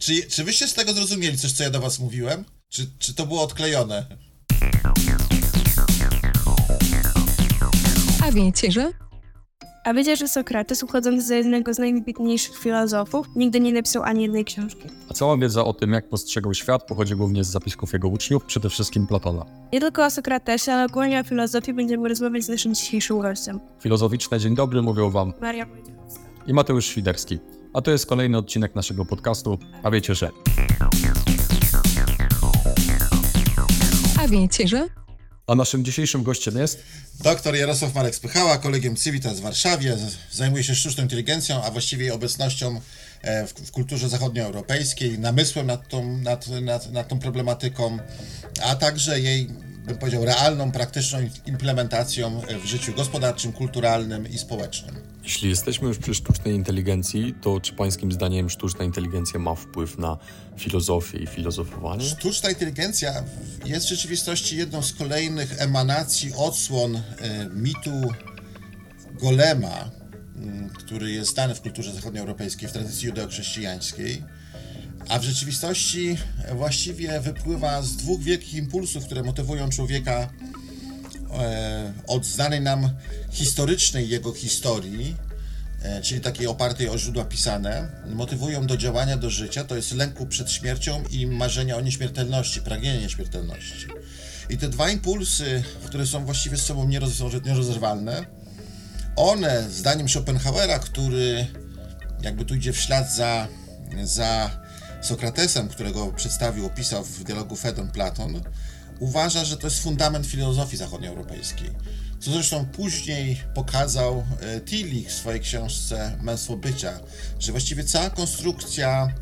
Czy, czy wyście z tego zrozumieli coś, co ja do was mówiłem? Czy, czy to było odklejone? A wiecie, że? A wiecie, że Sokrates, uchodząc za jednego z najwybitniejszych filozofów, nigdy nie napisał ani jednej książki. A cała wiedza o tym, jak postrzegał świat, pochodzi głównie z zapisków jego uczniów, przede wszystkim Platona. Nie tylko o Sokratesie, ale ogólnie o filozofii będziemy rozmawiać z naszym dzisiejszym gościem. Filozoficzne dzień dobry mówią wam Maria Wojciechowska. i Mateusz Świderski. A to jest kolejny odcinek naszego podcastu. A wiecie, że? A wiecie, że? A naszym dzisiejszym gościem jest Doktor Jarosław Marek Spychała, kolegiem Civitas w Warszawie, zajmuje się sztuczną inteligencją, a właściwie jej obecnością e, w, w kulturze zachodnioeuropejskiej, namysłem nad tą, nad, nad, nad tą problematyką, a także jej, bym powiedział, realną, praktyczną implementacją w życiu gospodarczym, kulturalnym i społecznym. Jeśli jesteśmy już przy sztucznej inteligencji, to czy pańskim zdaniem sztuczna inteligencja ma wpływ na filozofię i filozofowanie? Sztuczna inteligencja jest w rzeczywistości jedną z kolejnych emanacji, odsłon e, mitu Golema, który jest znany w kulturze zachodnioeuropejskiej, w tradycji judeo-chrześcijańskiej, a w rzeczywistości właściwie wypływa z dwóch wielkich impulsów, które motywują człowieka od znanej nam historycznej jego historii, e, czyli takiej opartej o źródła pisane, motywują do działania, do życia, to jest lęku przed śmiercią i marzenia o nieśmiertelności, pragnienie nieśmiertelności. I te dwa impulsy, które są właściwie z sobą nieroz- nierozerwalne, one, zdaniem Schopenhauera, który jakby tu idzie w ślad za, za Sokratesem, którego przedstawił, opisał w dialogu Fedon-Platon, uważa, że to jest fundament filozofii zachodnioeuropejskiej. Co zresztą później pokazał e, Tillich w swojej książce Męstwo Bycia, że właściwie cała konstrukcja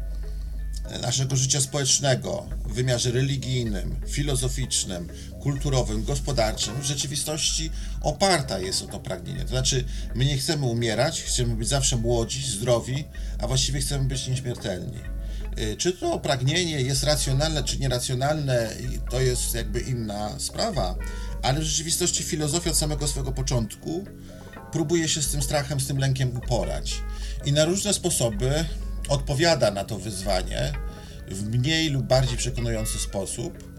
naszego życia społecznego w wymiarze religijnym, filozoficznym, kulturowym, gospodarczym w rzeczywistości oparta jest o to pragnienie. To znaczy, my nie chcemy umierać, chcemy być zawsze młodzi, zdrowi, a właściwie chcemy być nieśmiertelni. Y, Czy to pragnienie jest racjonalne, czy nieracjonalne, to jest jakby inna sprawa, ale w rzeczywistości filozofia od samego swojego początku próbuje się z tym strachem, z tym lękiem uporać. I na różne sposoby odpowiada na to wyzwanie w mniej lub bardziej przekonujący sposób.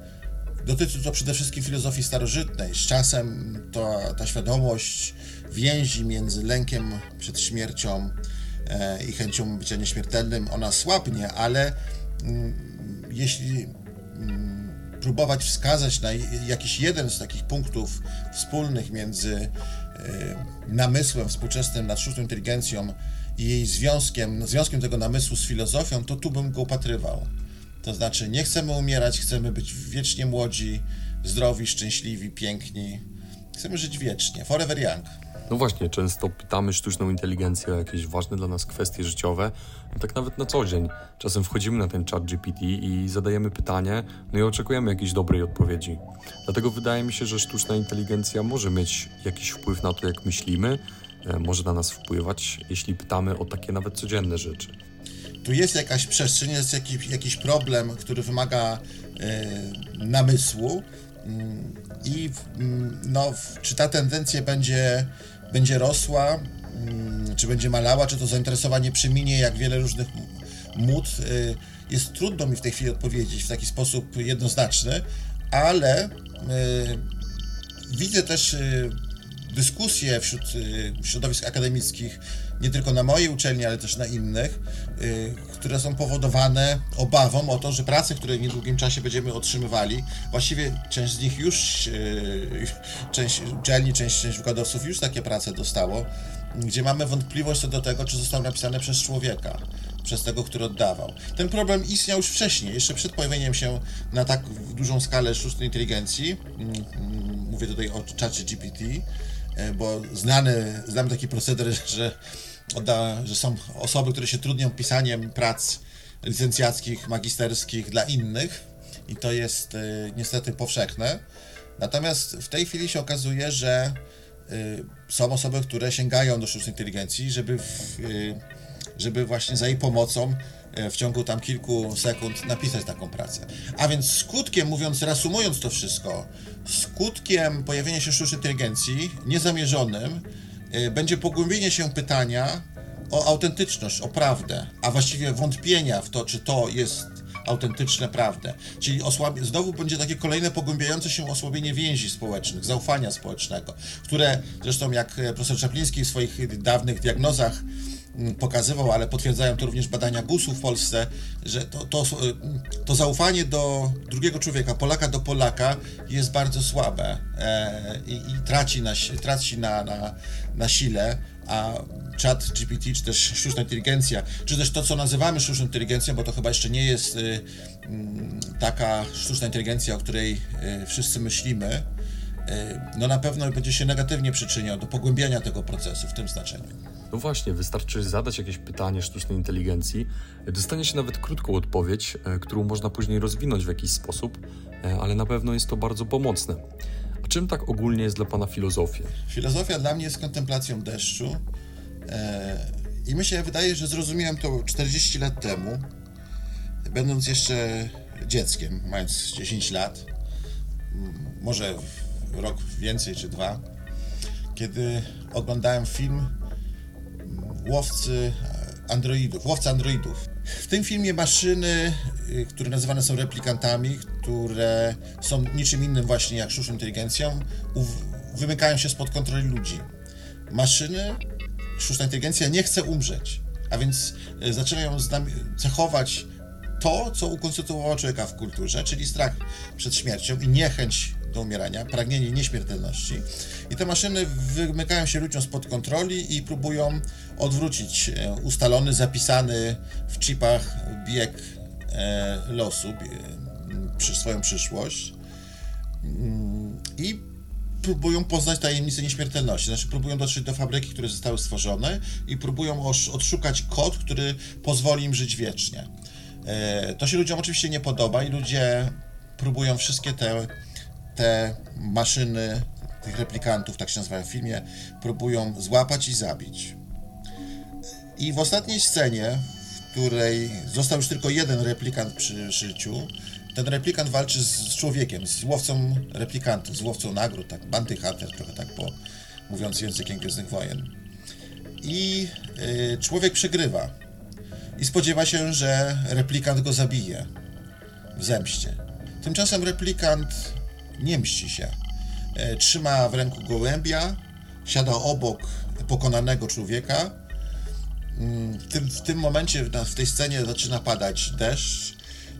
Dotyczy to przede wszystkim filozofii starożytnej. Z czasem to, ta świadomość więzi między lękiem przed śmiercią i chęcią bycia nieśmiertelnym, ona słabnie, ale mm, jeśli mm, próbować wskazać na jakiś jeden z takich punktów wspólnych między e, namysłem współczesnym nad sztuczną inteligencją i jej związkiem, związkiem tego namysłu z filozofią, to tu bym go upatrywał. To znaczy, nie chcemy umierać, chcemy być wiecznie młodzi, zdrowi, szczęśliwi, piękni. Chcemy żyć wiecznie, forever young. No właśnie, często pytamy sztuczną inteligencję o jakieś ważne dla nas kwestie życiowe, no tak nawet na co dzień. Czasem wchodzimy na ten chat GPT i zadajemy pytanie, no i oczekujemy jakiejś dobrej odpowiedzi. Dlatego wydaje mi się, że sztuczna inteligencja może mieć jakiś wpływ na to, jak myślimy, e, może na nas wpływać, jeśli pytamy o takie nawet codzienne rzeczy. tu jest jakaś przestrzeń, jest jakiś, jakiś problem, który wymaga e, namysłu mm, i mm, no, czy ta tendencja będzie, będzie rosła, mm, czy będzie malała, czy to zainteresowanie przeminie, jak wiele różnych mód, e, jest trudno mi w tej chwili odpowiedzieć w taki sposób jednoznaczny, ale e, widzę też y, dyskusje wśród y, środowisk akademickich, nie tylko na mojej uczelni, ale też na innych, y, które są powodowane obawą o to, że prace, które w niedługim czasie będziemy otrzymywali, właściwie część z nich już, y, część uczelni, część, część wykładowców już takie prace dostało, gdzie mamy wątpliwość co do tego, czy zostały napisane przez człowieka przez tego, który oddawał. Ten problem istniał już wcześniej, jeszcze przed pojawieniem się na tak dużą skalę sztucznej inteligencji. Mm, mm, Mówię tutaj o czacie GPT, e, bo znany, znamy taki proceder, że, że są osoby, które się trudnią pisaniem prac licencjackich, magisterskich dla innych i to jest e, niestety powszechne. Natomiast w tej chwili się okazuje, że y, są osoby, które sięgają do sztucznej inteligencji, żeby, w, y, żeby właśnie za jej pomocą y, w ciągu tam kilku sekund napisać taką pracę. A więc skutkiem, mówiąc, reasumując to wszystko, skutkiem pojawienia się sztucznej inteligencji niezamierzonym y, będzie pogłębienie się pytania o autentyczność, o prawdę, a właściwie wątpienia w to, czy to jest autentyczne, prawdę. Czyli znowu będzie takie kolejne pogłębiające się osłabienie więzi społecznych, zaufania społecznego, które zresztą jak e, profesor Czapliński w swoich dawnych diagnozach pokazywał, ale potwierdzają to również badania GUS-u w Polsce, że to, to, e, to zaufanie do drugiego człowieka, Polaka do Polaka jest bardzo słabe e, i, i traci, na, traci na, na, na sile, a chat GPT, czy też sztuczna inteligencja, czy też to, co nazywamy sztuczną inteligencją, bo to chyba jeszcze nie jest y, mm, taka sztuczna inteligencja, o której y, wszyscy myślimy, y, no na pewno będzie się negatywnie przyczyniał do pogłębiania tego procesu w tym znaczeniu. No właśnie, wystarczy zadać jakieś pytanie sztucznej inteligencji, dostanie się nawet krótką odpowiedź, e, którą można później rozwinąć w jakiś sposób, e, ale na pewno jest to bardzo pomocne. A czym tak ogólnie jest dla Pana filozofia? Filozofia dla mnie jest kontemplacją deszczu e, i mi się wydaje, że zrozumiałem to 40 lat temu, będąc jeszcze dzieckiem, mając 10 lat, może rok więcej czy dwa, kiedy oglądałem film Łowcy Androidów, Łowca Androidów. W tym filmie maszyny, y, które nazywane są replikantami, które są niczym innym właśnie jak sztuczną inteligencją, wymykają się spod kontroli ludzi. Maszyny, sztuczna inteligencja nie chce umrzeć, a więc y, zaczynają cechować to, co ukonstytuowało człowieka w kulturze, czyli strach przed śmiercią i niechęć do umierania, pragnienie nieśmiertelności. I te maszyny wymykają się ludziom spod kontroli i próbują odwrócić e, ustalony, zapisany w chipach bieg e, losu, przy swoją przyszłość. Mm, I próbują poznać tajemnicę nieśmiertelności. Znaczy, próbują dotrzeć do fabryki, które zostały stworzone i próbują odszukać kod, który pozwoli im żyć wiecznie. E, To się ludziom oczywiście nie podoba i ludzie próbują wszystkie te, te maszyny, tych replikantów, tak się nazywają w filmie, próbują złapać i zabić. I w ostatniej scenie, w której został już tylko jeden replikant przy życiu, ten replikant walczy z, człowiekiem, z łowcą replikantów, z łowcą nagród, tak, bounty hunter, trochę tak po, mówiąc językiem Gwiezdnych Wojen. I y, człowiek przegrywa i spodziewa się, że replikant go zabije w zemście. Tymczasem replikant nie mści się. E, Trzyma w ręku gołębia, siada obok pokonanego człowieka. Mm, W tym, w tym momencie, w tej scenie zaczyna padać deszcz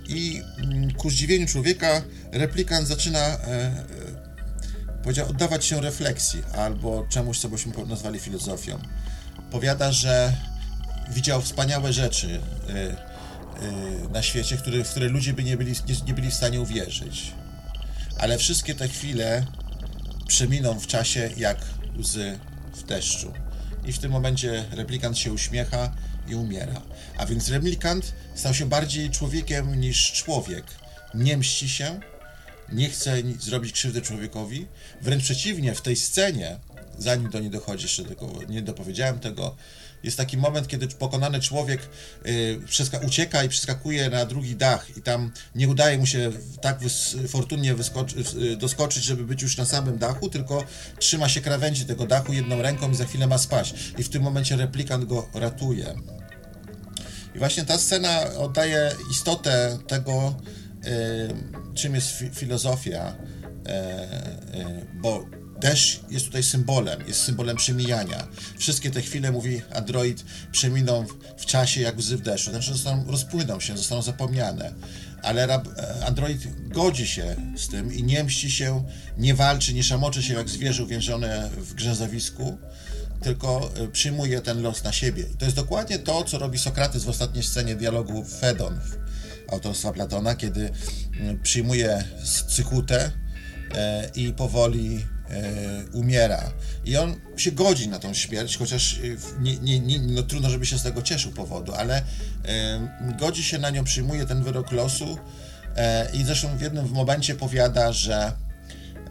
i mm, ku zdziwieniu człowieka replikant zaczyna e, e, powiedział, oddawać się refleksji albo czemuś, co byśmy nazwali filozofią. Powiada, że widział wspaniałe rzeczy na świecie, w które ludzie by nie byli, nie byli w stanie uwierzyć. Ale wszystkie te chwile przeminą w czasie jak łzy w deszczu. I w tym momencie replikant się uśmiecha i umiera. A więc replikant stał się bardziej człowiekiem niż człowiek. Nie mści się, nie chce zrobić krzywdy człowiekowi. Wręcz przeciwnie, w tej scenie, zanim do niej dochodzi, jeszcze tego nie dopowiedziałem tego, jest taki moment, kiedy pokonany człowiek y, przeska- ucieka i przeskakuje na drugi dach i tam nie udaje mu się tak wys- fortunnie y, doskoczyć, żeby być już na samym dachu, tylko trzyma się krawędzi tego dachu jedną ręką i za chwilę ma spaść. I w tym momencie replikant go ratuje. I właśnie ta scena oddaje istotę tego, y, czym jest fi- filozofia, y, y, bo deszcz jest tutaj symbolem, jest symbolem przemijania. Wszystkie te chwile, mówi Android, przeminą w- czasie jak łzy w deszczu, znaczy zostaną, rozpłyną się, zostaną zapomniane. Ale e, Android godzi się z tym i nie mści się, nie walczy, nie szamoczy się jak zwierzę uwięzione w grzęzawisku, tylko y, przyjmuje ten los na siebie. I to jest dokładnie to, co robi Sokrates w ostatniej scenie dialogu Fedon autorstwa Platona, kiedy przyjmuje cykutę e, i powoli e, umiera. I on się godzi na tą śmierć, chociaż w- nie, nie, nie, no, trudno, żeby się z tego cieszył powodu, ale e, godzi się na nią, przyjmuje ten wyrok losu e, i zresztą w jednym momencie powiada, że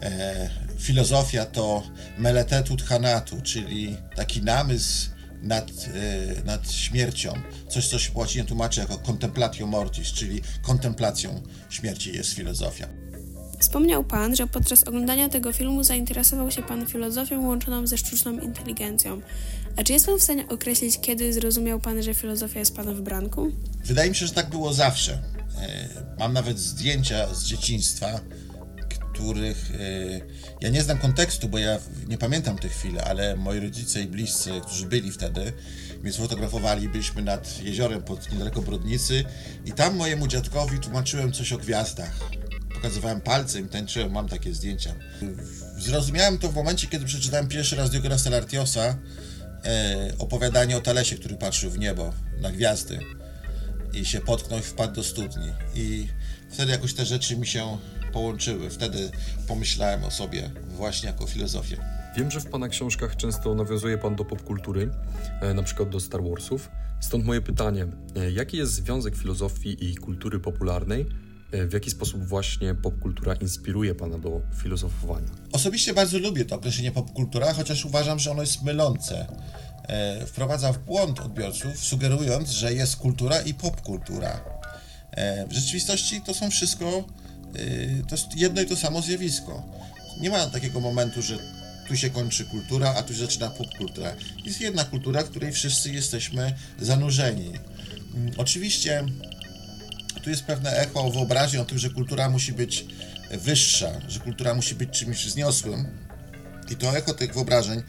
e, filozofia to meletetut hanatu, czyli taki namysł nad, e, nad śmiercią. Coś, co się po łacinie tłumaczy jako contemplatio mortis, czyli kontemplacją śmierci jest filozofia. Wspomniał Pan, że podczas oglądania tego filmu zainteresował się Pan filozofią łączoną ze sztuczną inteligencją. A czy jest Pan w stanie określić, kiedy zrozumiał Pan, że filozofia jest Panu w branku? Wydaje mi się, że tak było zawsze. E, Mam nawet zdjęcia z dzieciństwa, których e, ja nie znam kontekstu, bo ja nie pamiętam tych chwil, ale moi rodzice i bliscy, którzy byli wtedy, mnie sfotografowali, byliśmy nad jeziorem pod niedaleko Brodnicy i tam mojemu dziadkowi tłumaczyłem coś o gwiazdach. Pokazywałem palcem, tańczyłem, mam takie zdjęcia. Zrozumiałem to w momencie, kiedy przeczytałem pierwszy raz Diogena Stellartiosa, e, opowiadanie o Talesie, który patrzył w niebo, na gwiazdy i się potknął i wpadł do studni. I wtedy jakoś te rzeczy mi się połączyły. Wtedy pomyślałem o sobie właśnie jako filozofię. Wiem, że w Pana książkach często nawiązuje Pan do popkultury, e, na przykład do Star Warsów. Stąd moje pytanie, e, jaki jest związek filozofii i kultury popularnej? E, W jaki sposób właśnie popkultura inspiruje Pana do filozofowania? Osobiście bardzo lubię to określenie popkultura, chociaż uważam, że ono jest mylące. E, wprowadza w błąd odbiorców, sugerując, że jest kultura i popkultura. E, w rzeczywistości to są wszystko, to jest jedno i to samo zjawisko. Nie ma takiego momentu, że tu się kończy kultura, a tu się zaczyna popkultura. Jest jedna kultura, w której wszyscy jesteśmy zanurzeni. Mm, Oczywiście tu jest pewne echo wyobraźni o tym, że kultura musi być wyższa, że kultura musi być czymś wzniosłym. I to echo tych wyobrażeń,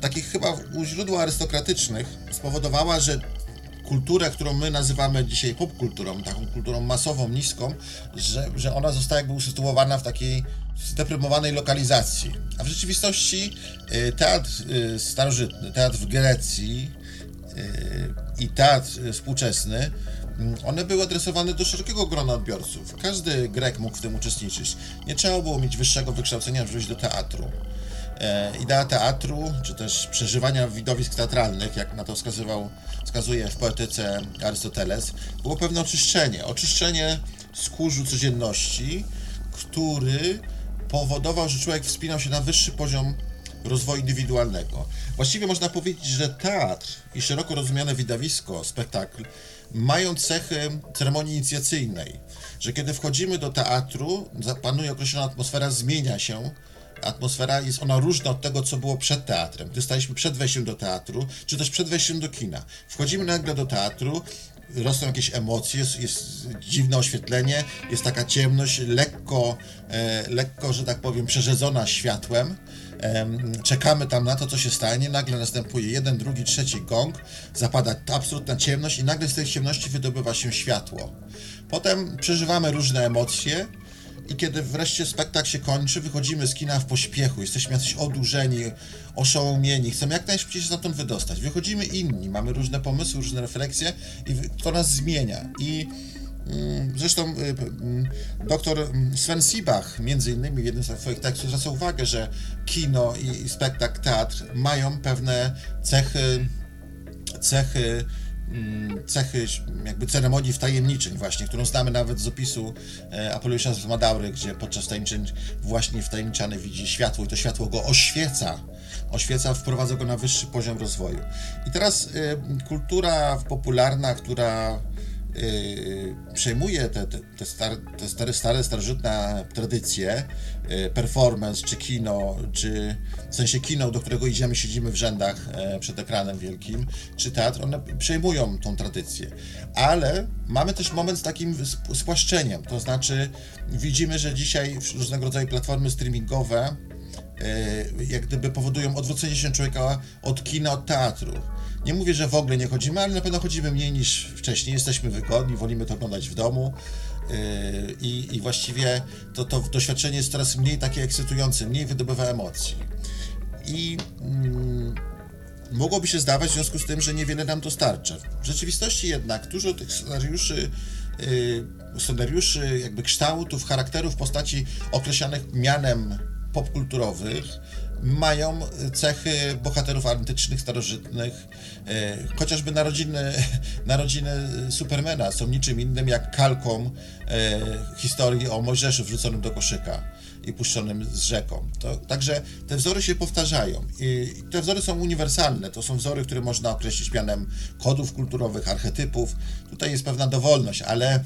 takich chyba u źródła arystokratycznych, spowodowała, że kulturę, którą my nazywamy dzisiaj popkulturą, taką kulturą masową, niską, że, że ona została jakby usytuowana w takiej zdeprymowanej lokalizacji. A w rzeczywistości y, teatr y, starożytny, teatr w Grecji, y, i teatr współczesny, one były adresowane do szerokiego grona odbiorców. Każdy Grek mógł w tym uczestniczyć. Nie trzeba było mieć wyższego wykształcenia, żeby wejść do teatru. E, idea teatru, czy też przeżywania widowisk teatralnych, jak na to wskazywał, wskazuje w poetyce Arystoteles, było pewne oczyszczenie. Oczyszczenie z kurzu codzienności, który powodował, że człowiek wspinał się na wyższy poziom rozwoju indywidualnego. Właściwie można powiedzieć, że teatr i szeroko rozumiane widowisko, spektakl mają cechy ceremonii inicjacyjnej, że kiedy wchodzimy do teatru, panuje określona atmosfera, zmienia się, atmosfera jest ona różna od tego, co było przed teatrem. Gdy staliśmy przed wejściem do teatru, czy też przed wejściem do kina. Wchodzimy nagle do teatru, rosną jakieś emocje, jest, jest dziwne oświetlenie, jest taka ciemność, lekko, e, lekko, że tak powiem, przerzedzona światłem. Czekamy tam na to, co się stanie, nagle następuje jeden, drugi, trzeci gong, zapada absolutna ciemność i nagle z tej ciemności wydobywa się światło. Potem przeżywamy różne emocje, i kiedy wreszcie spektakl się kończy, wychodzimy z kina w pośpiechu, jesteśmy jacyś odurzeni, oszołomieni, chcemy jak najszybciej się stamtąd wydostać. Wychodzimy inni, mamy różne pomysły, różne refleksje i to nas zmienia. I zresztą y, mm, doktor mm, Sven Sibach, między innymi w jednym z swoich tekstów, zwraca uwagę, że kino i, spektakl, teatr mają pewne cechy, cechy mm, cechy jakby ceremonii wtajemniczeń właśnie, którą znamy nawet z opisu e, Apoleusa z Madaury, gdzie podczas wtajemniczeń właśnie wtajemniczany widzi światło i to światło go oświeca. Oświeca, wprowadza go na wyższy poziom rozwoju. I teraz e, kultura popularna, która y, przejmuje te, te, te, star, te stare, stare, starożytne tradycje, y, performance, czy kino, czy w sensie kino, do którego idziemy, siedzimy w rzędach e, przed ekranem wielkim, czy teatr, one przejmują tą tradycję. Ale mamy też moment z takim sp- spłaszczeniem, to znaczy widzimy, że dzisiaj różnego rodzaju platformy streamingowe jak gdyby powodują odwrócenie się człowieka od kina, od teatru. Nie mówię, że w ogóle nie chodzimy, ale na pewno chodzimy mniej niż wcześniej. Jesteśmy wygodni, wolimy to oglądać w domu yy, i, i właściwie to, to doświadczenie jest coraz mniej takie ekscytujące, mniej wydobywa emocji. I mm, mogłoby się zdawać w związku z tym, że niewiele nam dostarcza. W rzeczywistości jednak dużo tych scenariuszy, yy, scenariuszy jakby kształtów, charakterów postaci określanych mianem popkulturowych mają cechy bohaterów antycznych, starożytnych. E, chociażby narodziny, narodziny Supermana są niczym innym jak kalką e, historii o Mojżeszu wrzuconym do koszyka i puszczonym z rzeką. To, także te wzory się powtarzają i te wzory są uniwersalne. To są wzory, które można określić mianem kodów kulturowych, archetypów. Tutaj jest pewna dowolność, ale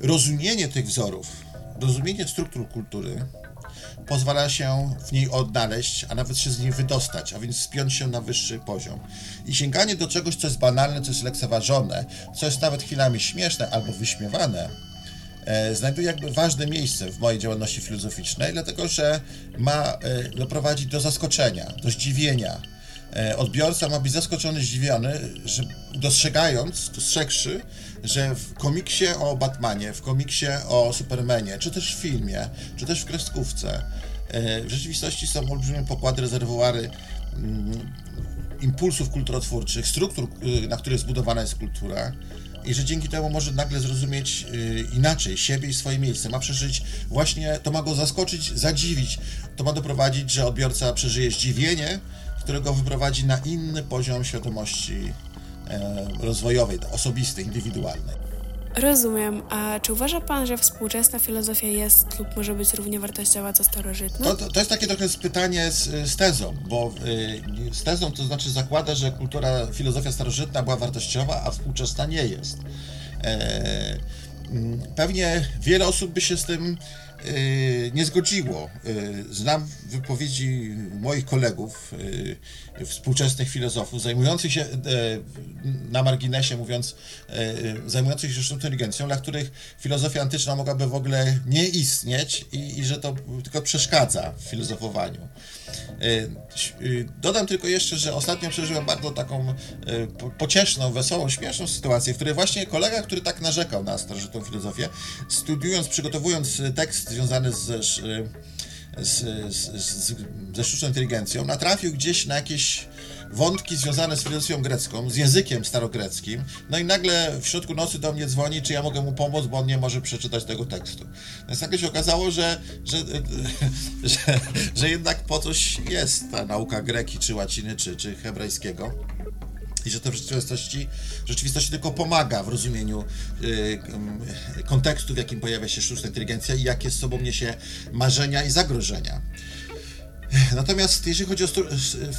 rozumienie tych wzorów rozumienie struktur kultury pozwala się w niej odnaleźć, a nawet się z niej wydostać, a więc spiąć się na wyższy poziom. I sięganie do czegoś, co jest banalne, co jest lekceważone, co jest nawet chwilami śmieszne albo wyśmiewane, e, znajduje jakby ważne miejsce w mojej działalności filozoficznej, dlatego że ma e, doprowadzić do zaskoczenia, do zdziwienia. E, Odbiorca ma być zaskoczony, zdziwiony, że dostrzegając, dostrzegszy, że w komiksie o Batmanie, w komiksie o Supermanie, czy też w filmie, czy też w kreskówce, e, w rzeczywistości są olbrzymie pokłady, rezerwuary mm, impulsów kulturotwórczych, struktur, y, na których zbudowana jest kultura i że dzięki temu może nagle zrozumieć inaczej siebie i swoje miejsce. Ma przeżyć właśnie, to ma go zaskoczyć, zadziwić. To ma doprowadzić, że odbiorca przeżyje zdziwienie, które go wyprowadzi na inny poziom świadomości e, rozwojowej, osobistej, indywidualnej. Rozumiem. A czy uważa pan, że współczesna filozofia jest lub może być równie wartościowa co starożytna? To, to, to jest takie trochę pytanie z, z tezą, bo y, z tezą to znaczy zakłada, że kultura, filozofia starożytna była wartościowa, a współczesna nie jest. E, pewnie wiele osób by się z tym nie zgodziło. Y, Znam wypowiedzi moich kolegów, y, współczesnych filozofów, zajmujących się, na marginesie mówiąc, zajmujących się sztuczną inteligencją, dla których filozofia antyczna mogłaby w ogóle nie istnieć i, i że to tylko przeszkadza w filozofowaniu. Y, Dodam tylko jeszcze, że ostatnio przeżyłem bardzo taką po- pocieszną, wesołą, śmieszną sytuację, w której właśnie kolega, który tak narzekał na starożytną filozofię, studiując, przygotowując tekst związany z, z, z, ze sztuczną inteligencją, natrafił gdzieś na jakieś wątki związane z filozofią grecką, z językiem starogreckim, no i nagle w środku nocy do mnie dzwoni, czy ja mogę mu pomóc, bo on nie może przeczytać tego tekstu. Więc nagle się okazało, że, że, że, że jednak po coś jest ta nauka greki, czy łaciny, czy, czy hebrajskiego. I że to w rzeczywistości, rzeczywistości tylko pomaga w rozumieniu y, y, kontekstu, w jakim pojawia się sztuczna inteligencja i jakie z sobą niesie marzenia i zagrożenia. Natomiast jeżeli chodzi o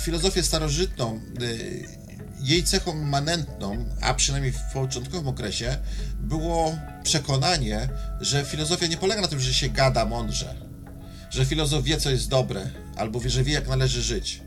filozofię starożytną, y, jej cechą manentną, a przynajmniej w początkowym okresie, było przekonanie, że filozofia nie polega na tym, że się gada mądrze, że filozof wie, co jest dobre, albo wie, że wie, jak należy żyć.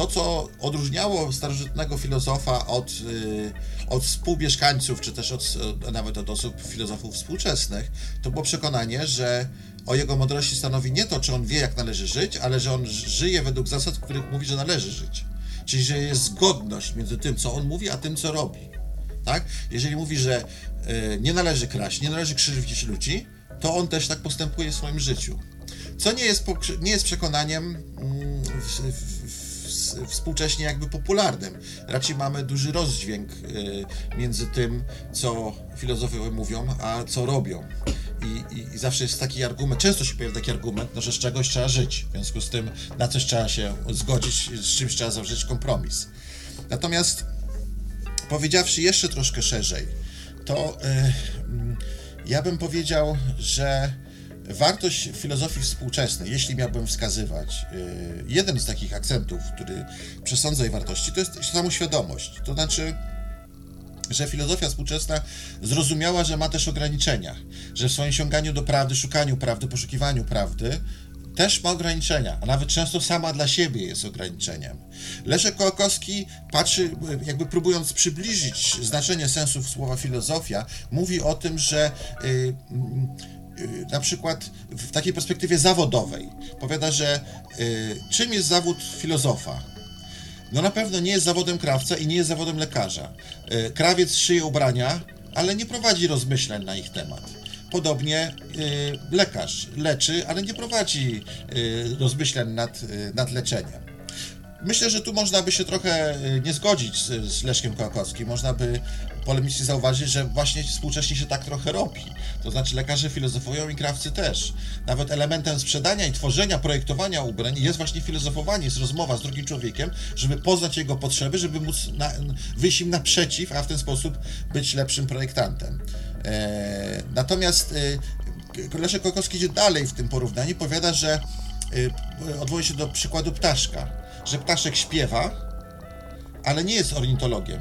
To, co odróżniało starożytnego filozofa od, y, od współmieszkańców, czy też od, nawet od osób filozofów współczesnych, to było przekonanie, że o jego mądrości stanowi nie to, czy on wie, jak należy żyć, ale że on żyje według zasad, których mówi, że należy żyć. Czyli, że jest zgodność między tym, co on mówi, a tym, co robi. Tak? Jeżeli mówi, że y, nie należy kraść, nie należy krzywdzić ludzi, to on też tak postępuje w swoim życiu. Co nie jest, nie jest przekonaniem mm, w, w, współcześnie jakby popularnym. Raczej mamy duży rozdźwięk y, między tym, co filozofowie mówią, a co robią. I, i, I zawsze jest taki argument, często się pojawia taki argument, no, że z czegoś trzeba żyć. W związku z tym na coś trzeba się zgodzić, z czymś trzeba zawrzeć kompromis. Natomiast powiedziawszy jeszcze troszkę szerzej, to y, mm, ja bym powiedział, że wartość filozofii współczesnej, jeśli miałbym wskazywać, y, jeden z takich akcentów, który przesądza jej wartości, to jest samoświadomość. To znaczy, że filozofia współczesna zrozumiała, że ma też ograniczenia, że w swoim sięganiu do prawdy, szukaniu prawdy, poszukiwaniu prawdy też ma ograniczenia, a nawet często sama dla siebie jest ograniczeniem. Leszek Kołakowski patrzy, jakby próbując przybliżyć znaczenie sensów słowa filozofia, mówi o tym, że y, y, na przykład w takiej perspektywie zawodowej powiada, że y, czym jest zawód filozofa? No na pewno nie jest zawodem krawca i nie jest zawodem lekarza. E, Krawiec szyje ubrania, ale nie prowadzi rozmyślań na ich temat. Podobnie lekarz leczy, ale nie prowadzi rozmyślań nad, nad leczeniem. Myślę, że tu można by się trochę e, nie zgodzić z, z Leszkiem Kołakowskim. Można by polemicznie zauważyć, że właśnie współcześnie się tak trochę robi. To znaczy lekarze filozofują i krawcy też. Nawet elementem sprzedania i tworzenia, projektowania ubrań jest właśnie filozofowanie, jest rozmowa z drugim człowiekiem, żeby poznać jego potrzeby, żeby móc na, wyjść im naprzeciw, a w ten sposób być lepszym projektantem. E, natomiast e, Leszek Kołakowski idzie dalej w tym porównaniu, powiada, że e, odwołuje się do przykładu ptaszka, że ptaszek śpiewa, ale nie jest ornitologiem.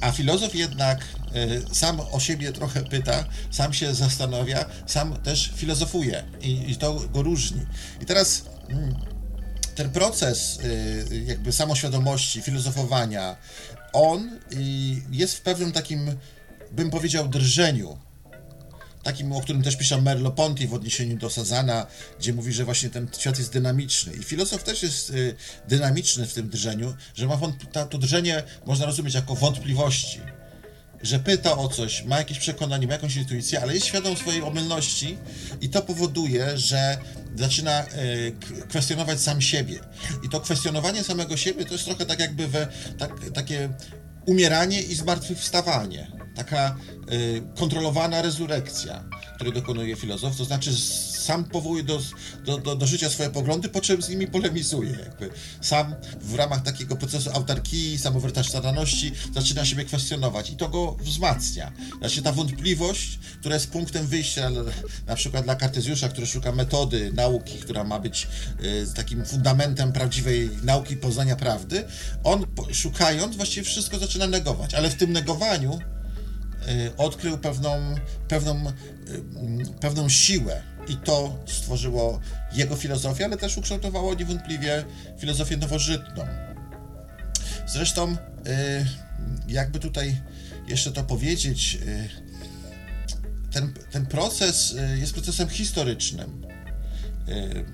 A filozof jednak y, sam o siebie trochę pyta, sam się zastanawia, sam też filozofuje i, i to go różni. I teraz mm, ten proces y, jakby samoświadomości, filozofowania, on jest w pewnym takim, bym powiedział, drżeniu takim, o którym też pisze Merleau-Ponty w odniesieniu do Sazana, gdzie mówi, że właśnie ten świat jest dynamiczny. I filozof też jest y, dynamiczny w tym drżeniu, że ma ta, to drżenie można rozumieć jako wątpliwości. Że pyta o coś, ma jakieś przekonanie, ma jakąś intuicję, ale jest świadom swojej omylności i to powoduje, że zaczyna y, kwestionować sam siebie. I to kwestionowanie samego siebie to jest trochę tak jakby we, tak, takie umieranie i zmartwychwstawanie. Taka y, kontrolowana rezurekcja, której dokonuje filozof, to znaczy sam powołuje do, do, do, do życia swoje poglądy, po czym z nimi polemizuje. Jakby. Sam w ramach takiego procesu autarkii, samowertasztarności zaczyna siebie kwestionować i to go wzmacnia. Znaczy ta wątpliwość, która jest punktem wyjścia na przykład dla Kartezjusza, który szuka metody nauki, która ma być y, takim fundamentem prawdziwej nauki poznania prawdy, on szukając właściwie wszystko zaczyna negować, ale w tym negowaniu odkrył pewną, pewną, y, mm, pewną siłę i to stworzyło jego filozofię, ale też ukształtowało niewątpliwie filozofię nowożytną. Zresztą, y, jakby tutaj jeszcze to powiedzieć, y, ten, ten proces y, jest procesem historycznym. Y,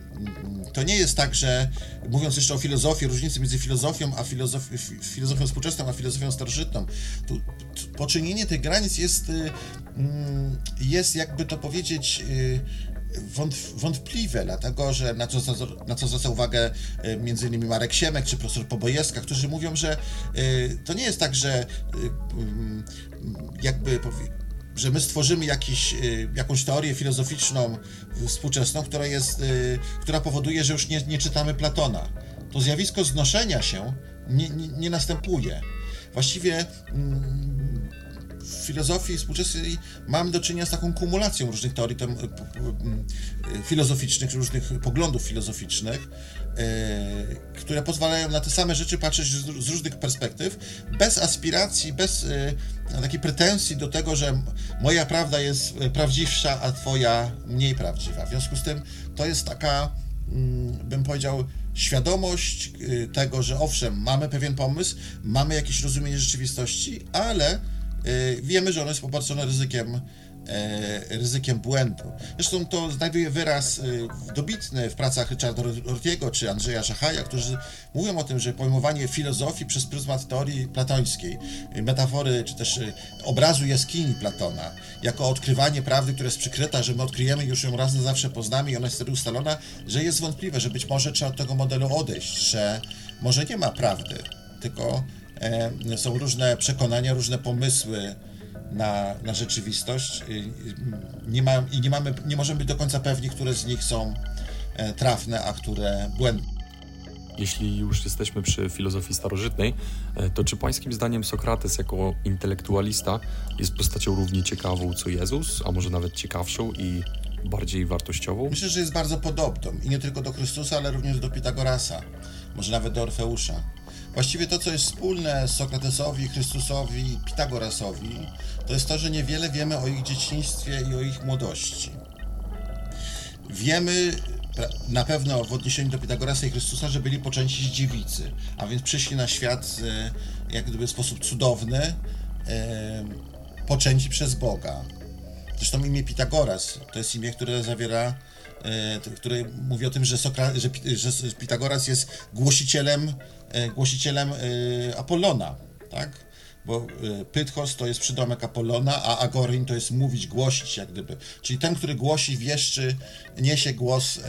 To nie jest tak, że mówiąc jeszcze o filozofii, różnicy między filozofią a filozof, fi- filozofią współczesną, a filozofią starożytną, tu, tu poczynienie tych granic jest, y, mm, jest jakby to powiedzieć, y, wątp- wątpliwe, dlatego że na co, na co zwraca uwagę innymi Marek Siemek czy profesor Pobojewska, którzy mówią, że to nie jest tak, że mm, jakby że my stworzymy jakiś, y, jakąś teorię filozoficzną współczesną, która, jest, y, która powoduje, że już nie, nie czytamy Platona. To zjawisko znoszenia się nie, nie, nie następuje. Właściwie mm, w filozofii współczesnej mamy do czynienia z taką kumulacją różnych teorii y, filozoficznych, różnych poglądów filozoficznych, które pozwalają na te same rzeczy patrzeć z, różnych perspektyw, bez aspiracji, bez y, takiej pretensji do tego, że moja prawda jest prawdziwsza, a twoja mniej prawdziwa. W związku z tym to jest taka, mm, bym powiedział, świadomość y, tego, że owszem, mamy pewien pomysł, mamy jakieś rozumienie rzeczywistości, ale wiemy, że ono jest poparczone ryzykiem, e, ryzykiem błędu. Zresztą to znajduje wyraz y, dobitny w pracach Richarda Rortiego czy Andrzeja Szachaja, którzy mówią o tym, że pojmowanie filozofii przez pryzmat teorii platońskiej, y, metafory czy też obrazu jaskini Platona, jako odkrywanie prawdy, która jest przykryta, że my odkryjemy już ją raz na zawsze poznamy i ona jest wtedy ustalona, że jest wątpliwe, że być może trzeba od tego modelu odejść, że może nie ma prawdy, tylko e, są różne przekonania, różne pomysły na, na rzeczywistość i, i nie ma, i nie, mamy, nie możemy być do końca pewni, które z nich są e, trafne, a które błędne. Jeśli już jesteśmy przy filozofii starożytnej, e, to czy pańskim zdaniem Sokrates jako intelektualista jest postacią równie ciekawą co Jezus, a może nawet ciekawszą i bardziej wartościową? Myślę, że jest bardzo podobną i nie tylko do Chrystusa, ale również do Pitagorasa, może nawet do Orfeusza. Właściwie to, co jest wspólne Sokratesowi, Chrystusowi i Pitagorasowi, to jest to, że niewiele wiemy o ich dzieciństwie i o ich młodości. Wiemy na pewno w odniesieniu do Pitagorasa i Chrystusa, że byli poczęci z dziewicy, a więc przyszli na świat e, jak gdyby w sposób cudowny, e, poczęci przez Boga. Zresztą imię Pitagoras to jest imię, które zawiera, e, które mówi o tym, że, Sokra, że, że Pitagoras jest głosicielem, e, głosicielem e, Apollona, tak? Bo Pythos to jest przydomek Apollona, a Agorin to jest mówić, głosić jak gdyby. Czyli ten, który głosi, wieszczy, niesie głos,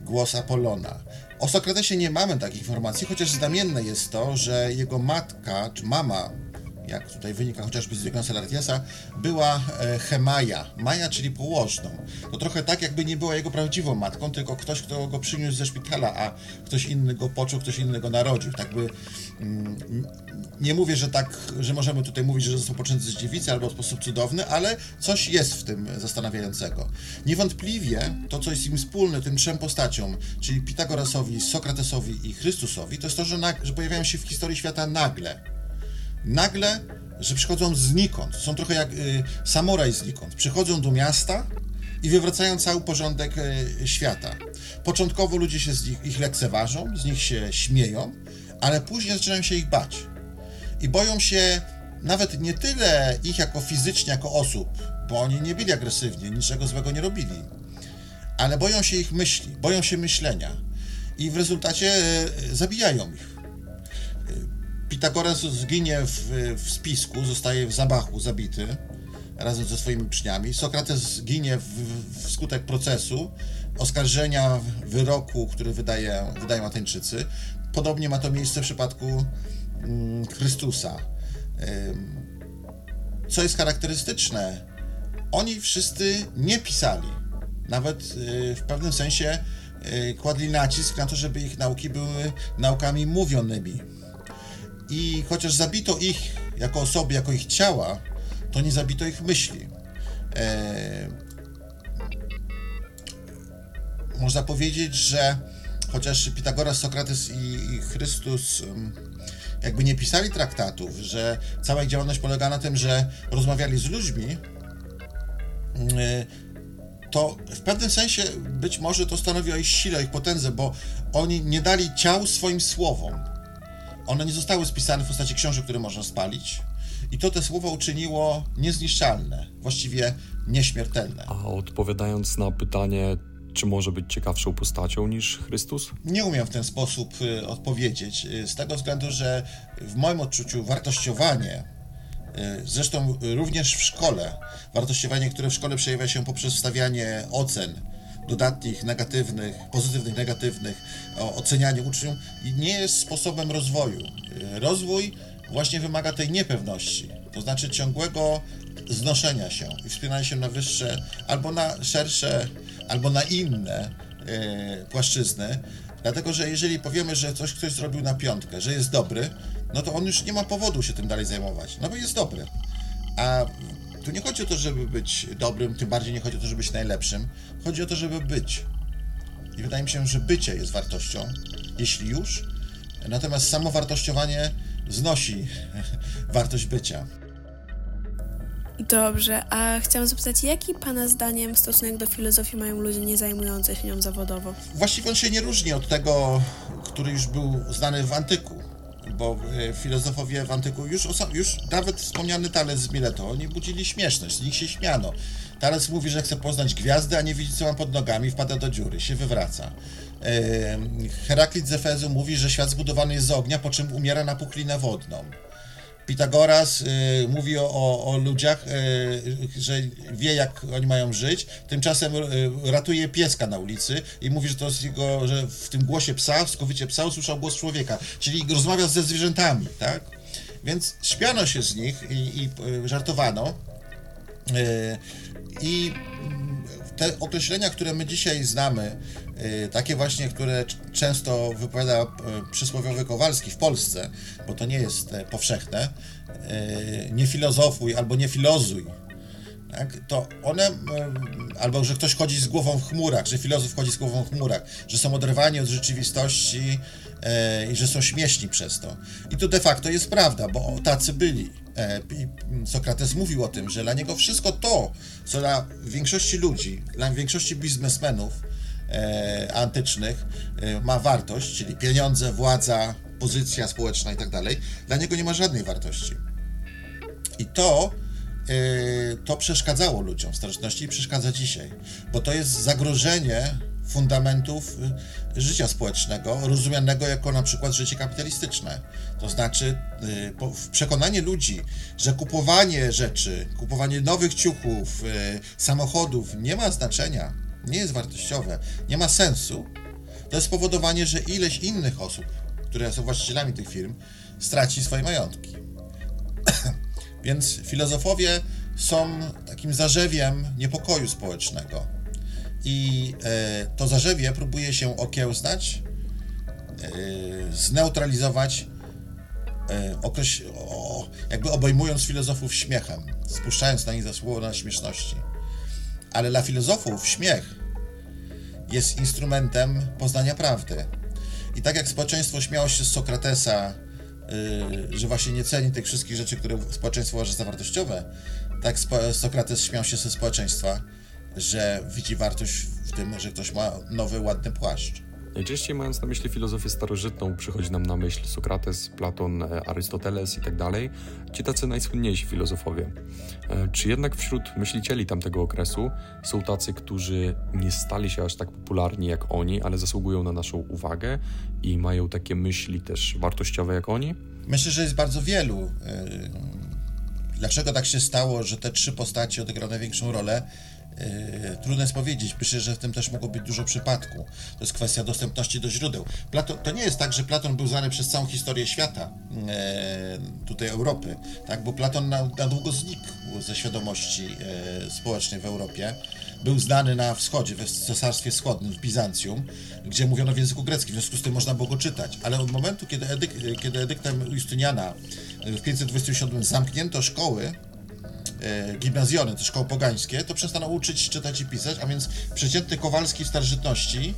głos Apollona. O Sokratesie nie mamy takich informacji, chociaż znamienne jest to, że jego matka, czy mama, jak tutaj wynika chociażby z Diognosa Lartiesa, była e, Hemaja, Maja, czyli położną. To trochę tak, jakby nie była jego prawdziwą matką, tylko ktoś, kto go przyniósł ze szpitala, a ktoś inny go poczuł, ktoś inny go narodził. Tak by, mm, nie mówię, że tak, że możemy tutaj mówić, że został poczęty z dziewicy albo w sposób cudowny, ale coś jest w tym zastanawiającego. Niewątpliwie to, co jest im wspólne, tym trzem postaciom, czyli Pitagorasowi, Sokratesowi i Chrystusowi, to jest to, że, że pojawiają się w historii świata nagle nagle, że przychodzą znikąd. Są trochę jak y, samuraj znikąd. Przychodzą do miasta i wywracają cały porządek y, świata. Początkowo ludzie się z nich, ich lekceważą, z nich się śmieją, ale później zaczynają się ich bać. I boją się nawet nie tyle ich jako fizycznie, jako osób, bo oni nie byli agresywni, niczego złego nie robili, ale boją się ich myśli, boją się myślenia i w rezultacie e, zabijają ich. Pitagoras zginie w, w spisku, zostaje w zabachu zabity razem ze swoimi uczniami. Sokrates zginie w, w skutek procesu, oskarżenia wyroku, który wydaje, wydają Ateńczycy. Podobnie ma to miejsce w przypadku mm, Chrystusa. Ym, Co jest charakterystyczne, oni wszyscy nie pisali. Nawet y, w pewnym sensie y, kładli nacisk na to, żeby ich nauki były naukami mówionymi. I chociaż zabito ich jako osoby, jako ich ciała, to nie zabito ich myśli. E, można powiedzieć, że chociaż Pitagoras, Sokrates i, i Chrystus ym, jakby nie pisali traktatów, że cała ich działalność polega na tym, że rozmawiali z ludźmi, yy, to w pewnym sensie być może to stanowi o ich sile, o ich potędze, bo oni nie dali ciał swoim słowom. One nie zostały spisane w postaci książek, które można spalić. I to te słowo uczyniło niezniszczalne, właściwie nieśmiertelne. A odpowiadając na pytanie, czy może być ciekawszą postacią niż Chrystus? Nie umiem w ten sposób y, odpowiedzieć, y, z tego względu, że w moim odczuciu wartościowanie, y, zresztą również w szkole, wartościowanie, które w szkole przejawia się poprzez stawianie ocen, dodatnich, negatywnych, pozytywnych, negatywnych, ocenianie uczniów, nie jest sposobem rozwoju. Rozwój właśnie wymaga tej niepewności, to znaczy ciągłego znoszenia się i wspinania się na wyższe, albo na szersze, albo na inne e, płaszczyzny, dlatego że jeżeli powiemy, że coś ktoś zrobił na piątkę, że jest dobry, no to on już nie ma powodu się tym dalej zajmować, no bo jest dobry. A tu nie chodzi o to, żeby być dobrym, tym bardziej nie chodzi o to, żeby być najlepszym, chodzi o to, żeby być. I wydaje mi się, że bycie jest wartością, jeśli już, natomiast samo wartościowanie znosi wartość bycia. Dobrze, a chciałam zapytać, jaki Pana zdaniem stosunek do filozofii mają ludzie nie zajmujący się nią zawodowo? Właściwie on się nie różni od tego, który już był znany w antyku, bo e, filozofowie w antyku już, już nawet wspomniany Tales z Mileto, oni budzili śmieszność, z nich się śmiano. Tales mówi, że chce poznać gwiazdy, a nie widzi co ma pod nogami, wpada do dziury, się wywraca. Heraklit z Efezu mówi, że świat zbudowany jest z ognia, po czym umiera na puchlinę wodną. Pitagoras y, mówi o, o, ludziach, y, że wie jak oni mają żyć, tymczasem y, ratuje pieska na ulicy i mówi, że to jest jego, że w tym głosie psa, w skowycie psa usłyszał głos człowieka, czyli rozmawia ze zwierzętami, tak? Więc śmiano się z nich i, i y, żartowano. Y, I te określenia, które my dzisiaj znamy, takie właśnie, które często wypowiada y, przysłowiowy Kowalski w Polsce, bo to nie jest e, powszechne, y, nie filozofuj albo nie filozuj, tak, to one, albo że ktoś chodzi z głową w chmurach, że filozof chodzi z głową w chmurach, że są oderwani od rzeczywistości e, i że są śmieszni przez to. I to de facto jest prawda, bo tacy byli. E, Sokrates mówił o tym, że dla niego wszystko to, co dla większości ludzi, dla większości biznesmenów e, antycznych e, ma wartość, czyli pieniądze, władza, pozycja społeczna i tak dalej, dla niego nie ma żadnej wartości. I to, yy, to przeszkadzało ludziom w starożytności i przeszkadza dzisiaj, bo to jest zagrożenie fundamentów życia społecznego, rozumianego jako na przykład życie kapitalistyczne. To znaczy przekonanie ludzi, że kupowanie rzeczy, kupowanie nowych ciuchów, samochodów nie ma znaczenia, nie jest wartościowe, nie ma sensu, to jest spowodowanie, że ileś innych osób, które są właścicielami tych firm, straci swoje majątki. Więc filozofowie są takim zarzewiem niepokoju społecznego. I e, to zarzewie próbuje się okiełznać, e, zneutralizować, e, o, jakby obejmując filozofów śmiechem, spuszczając na nich za słowo na śmieszności. Ale dla filozofów śmiech jest instrumentem poznania prawdy. I tak jak społeczeństwo śmiało się z Sokratesa, y, że właśnie nie ceni tych wszystkich rzeczy, które społeczeństwo uważa za wartościowe, tak spo, Sokrates śmiał się ze społeczeństwa, że widzi wartość w tym, że ktoś ma nowy, ładny płaszcz. Najczęściej mając na myśli filozofię starożytną, przychodzi nam na myśl Sokrates, Platon, e, Arystoteles i tak ci tacy najsłynniejsi filozofowie. E, Czy jednak wśród myślicieli tamtego okresu są tacy, którzy nie stali się aż tak popularni jak oni, ale zasługują na naszą uwagę i mają takie myśli też wartościowe jak oni? Myślę, że jest bardzo wielu. Yy, Dlaczego tak się stało, że te trzy postacie odegrały największą rolę? Yy, Trudno jest powiedzieć. Myślę, że w tym też mogło być dużo przypadku. To jest kwestia dostępności do źródeł. Platon, to nie jest tak, że Platon był znany przez całą historię świata, yy, tutaj Europy, tak? bo Platon na, na długo znikł ze świadomości yy, społecznej w Europie. Był znany na wschodzie, w Cesarstwie Wschodnim, w Bizancjum, gdzie mówiono w języku greckim, w związku z tym można było go czytać. Ale od momentu, kiedy, edyk, kiedy edyktem Justyniana w 527 zamknięto szkoły, gimnazjony, te szkoły pogańskie, to przestano uczyć czytać i pisać, a więc przeciętny Kowalski w starożytności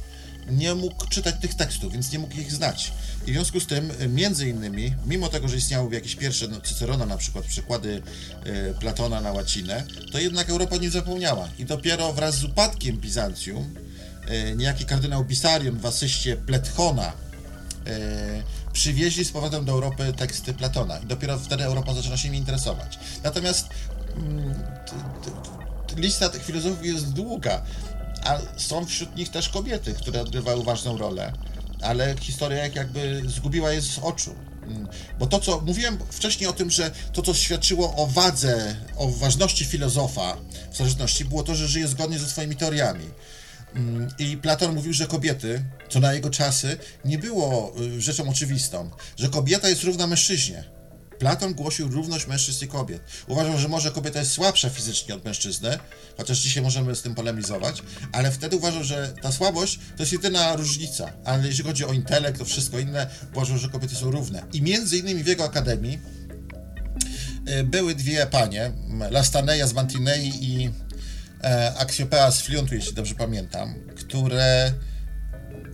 nie mógł czytać tych tekstów, więc nie mógł ich znać. I w związku z tym, e, między innymi, mimo tego, że istniały jakieś pierwsze, no, Cycerona na przykład, przykłady e, Platona na łacinę, to jednak Europa nie zapomniała. I dopiero wraz z upadkiem Bizancjum, e, niejaki kardynał Bisarion w asyście Pletchona e, przywieźli z powrotem do Europy teksty Platona i dopiero wtedy Europa zaczyna się nimi interesować. Natomiast lista tych filozofów jest długa, a są wśród nich też kobiety, które odgrywały ważną rolę, ale historia jak jakby zgubiła je z oczu. Mm, Bo to, co mówiłem wcześniej o tym, że to, co świadczyło o wadze, o ważności filozofa w starożytności, było to, że żyje zgodnie ze swoimi teoriami. Mm, I Platon mówił, że kobiety, co na jego czasy, nie było y, rzeczą oczywistą, że kobieta jest równa mężczyźnie. Platon głosił równość mężczyzn i kobiet. Uważał, że może kobieta jest słabsza fizycznie od mężczyzny, chociaż dzisiaj możemy z tym polemizować, ale wtedy uważał, że ta słabość to jest jedyna różnica. Ale jeśli chodzi o intelekt, to wszystko inne, uważał, że kobiety są równe. I między innymi w jego akademii y, były dwie panie, Lastaneia z Mantinei i e, Axiopea z Fliuntu, jeśli dobrze pamiętam, które,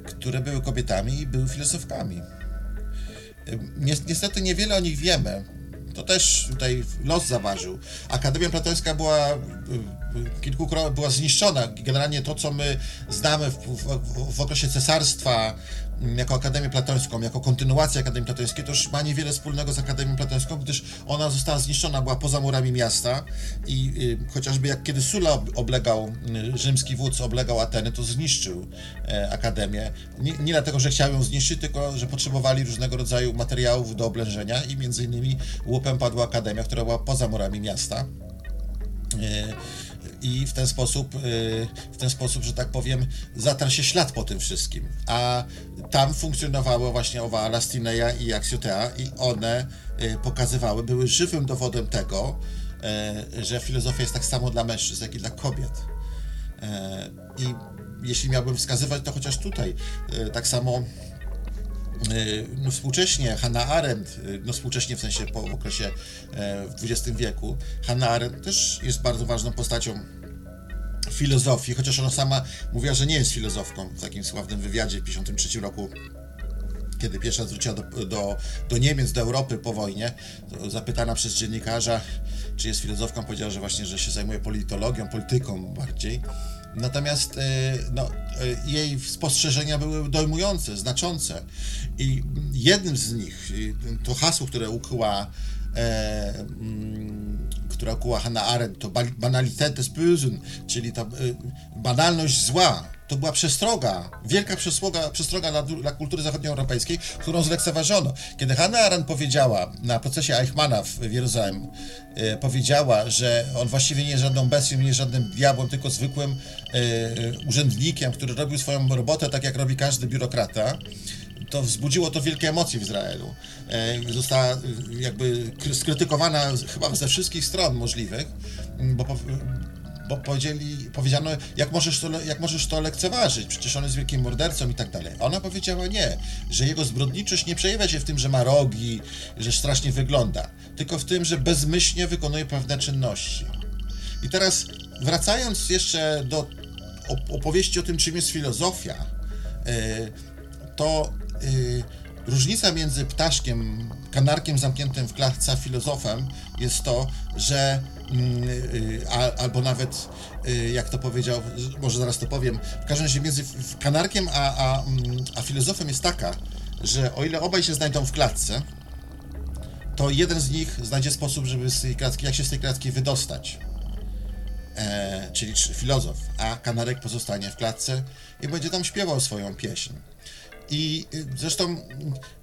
które były kobietami i były filozofkami. Ni- Niestety niewiele o nich wiemy. To też tutaj los zaważył. Akademia Platońska była y, kilkukrotnie była zniszczona. Generalnie to, co my znamy w, w, w okresie cesarstwa mm, jako Akademię Platońską, jako kontynuację Akademii Platońskiej, to już ma niewiele wspólnego z Akademią Platońską, gdyż ona została zniszczona, była poza murami miasta i y, chociażby jak kiedy Sulla ob- oblegał, y, rzymski wódz oblegał Ateny, to zniszczył e, Akademię. Nie, nie dlatego, że chciał ją zniszczyć, tylko że potrzebowali różnego rodzaju materiałów do oblężenia i między innymi łupem padła Akademia, która była poza murami miasta. E, I w ten sposób, e, w ten sposób, że tak powiem, zatarł się ślad po tym wszystkim. A tam funkcjonowały właśnie owa Lastineia i Axiotea i one e, pokazywały, były żywym dowodem tego, e, że filozofia jest tak samo dla mężczyzn, jak i dla kobiet. I jeśli miałbym wskazywać, to chociaż tutaj tak samo no, współcześnie Hannah Arendt, e, no współcześnie w sensie po okresie e, w XX wieku, Hannah Arendt też jest bardzo ważną postacią filozofii, chociaż ona sama mówiła, że nie jest filozofką w takim sławnym wywiadzie w 1953 roku kiedy pierwsza zwróciła do, do, do Niemiec, do Europy po wojnie, zapytana przez dziennikarza, czy jest filozofką, powiedziała, że właśnie, że się zajmuje politologią, polityką bardziej. Natomiast e, no, e, jej spostrzeżenia były dojmujące, znaczące. I jednym z nich, e, to hasło, które ukuła e, mm, która ukuła Hannah Arendt, to ba- Banalität des Bösen, czyli ta e, banalność zła. To była przestroga, wielka przestroga, przestroga dla, dla kultury zachodnioeuropejskiej, którą zlekceważono. Kiedy Hannah Arendt powiedziała na procesie Eichmana w, w e, powiedziała, że on właściwie nie jest żadną bestią, nie jest żadnym diabłem, tylko zwykłym e, e, urzędnikiem, który robił swoją robotę tak, jak robi każdy biurokrata, to wzbudziło to wielkie emocje w Izraelu. Została jakby kry- skrytykowana chyba ze wszystkich stron możliwych, bo, bo powiedzieli, powiedziano, jak możesz, to, jak możesz to lekceważyć, przecież on jest wielkim mordercą i tak dalej. Ona powiedziała nie, że jego zbrodniczość nie przejawia się w tym, że ma rogi, że strasznie wygląda, tylko w tym, że bezmyślnie wykonuje pewne czynności. I teraz wracając jeszcze do op- opowieści o tym, czym jest filozofia, e, to y, różnica między ptaszkiem, kanarkiem zamkniętym w klatce, a filozofem jest to, że mm, y, albo nawet, y, jak to powiedział, może zaraz to powiem, w każdym razie między kanarkiem a, a, mm, a filozofem jest taka, że o ile obaj się znajdą w klatce, to jeden z nich znajdzie sposób, żeby z tej klatki, jak się z tej klatki wydostać. E, czyli filozof, a kanarek pozostanie w klatce i będzie tam śpiewał swoją pieśń. I y, zresztą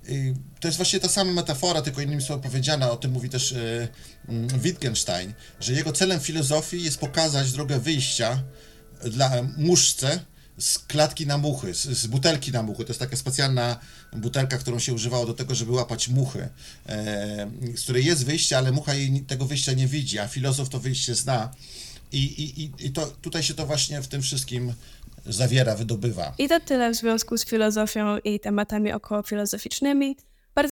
y, to jest właśnie ta sama metafora, tylko innymi słowy powiedziana, o tym mówi też y, mm, Wittgenstein, że jego celem filozofii jest pokazać drogę wyjścia dla muszce z klatki na muchy, z, butelki na muchy. To jest taka specjalna butelka, którą się używało do tego, żeby łapać muchy, e, z której jest wyjście, ale mucha jej, tego wyjścia nie widzi, a filozof to wyjście zna. I, i, i- i to, tutaj się to właśnie w tym wszystkim zawiera, wydobywa. I to tyle w związku z filozofią i tematami okołofilozoficznymi.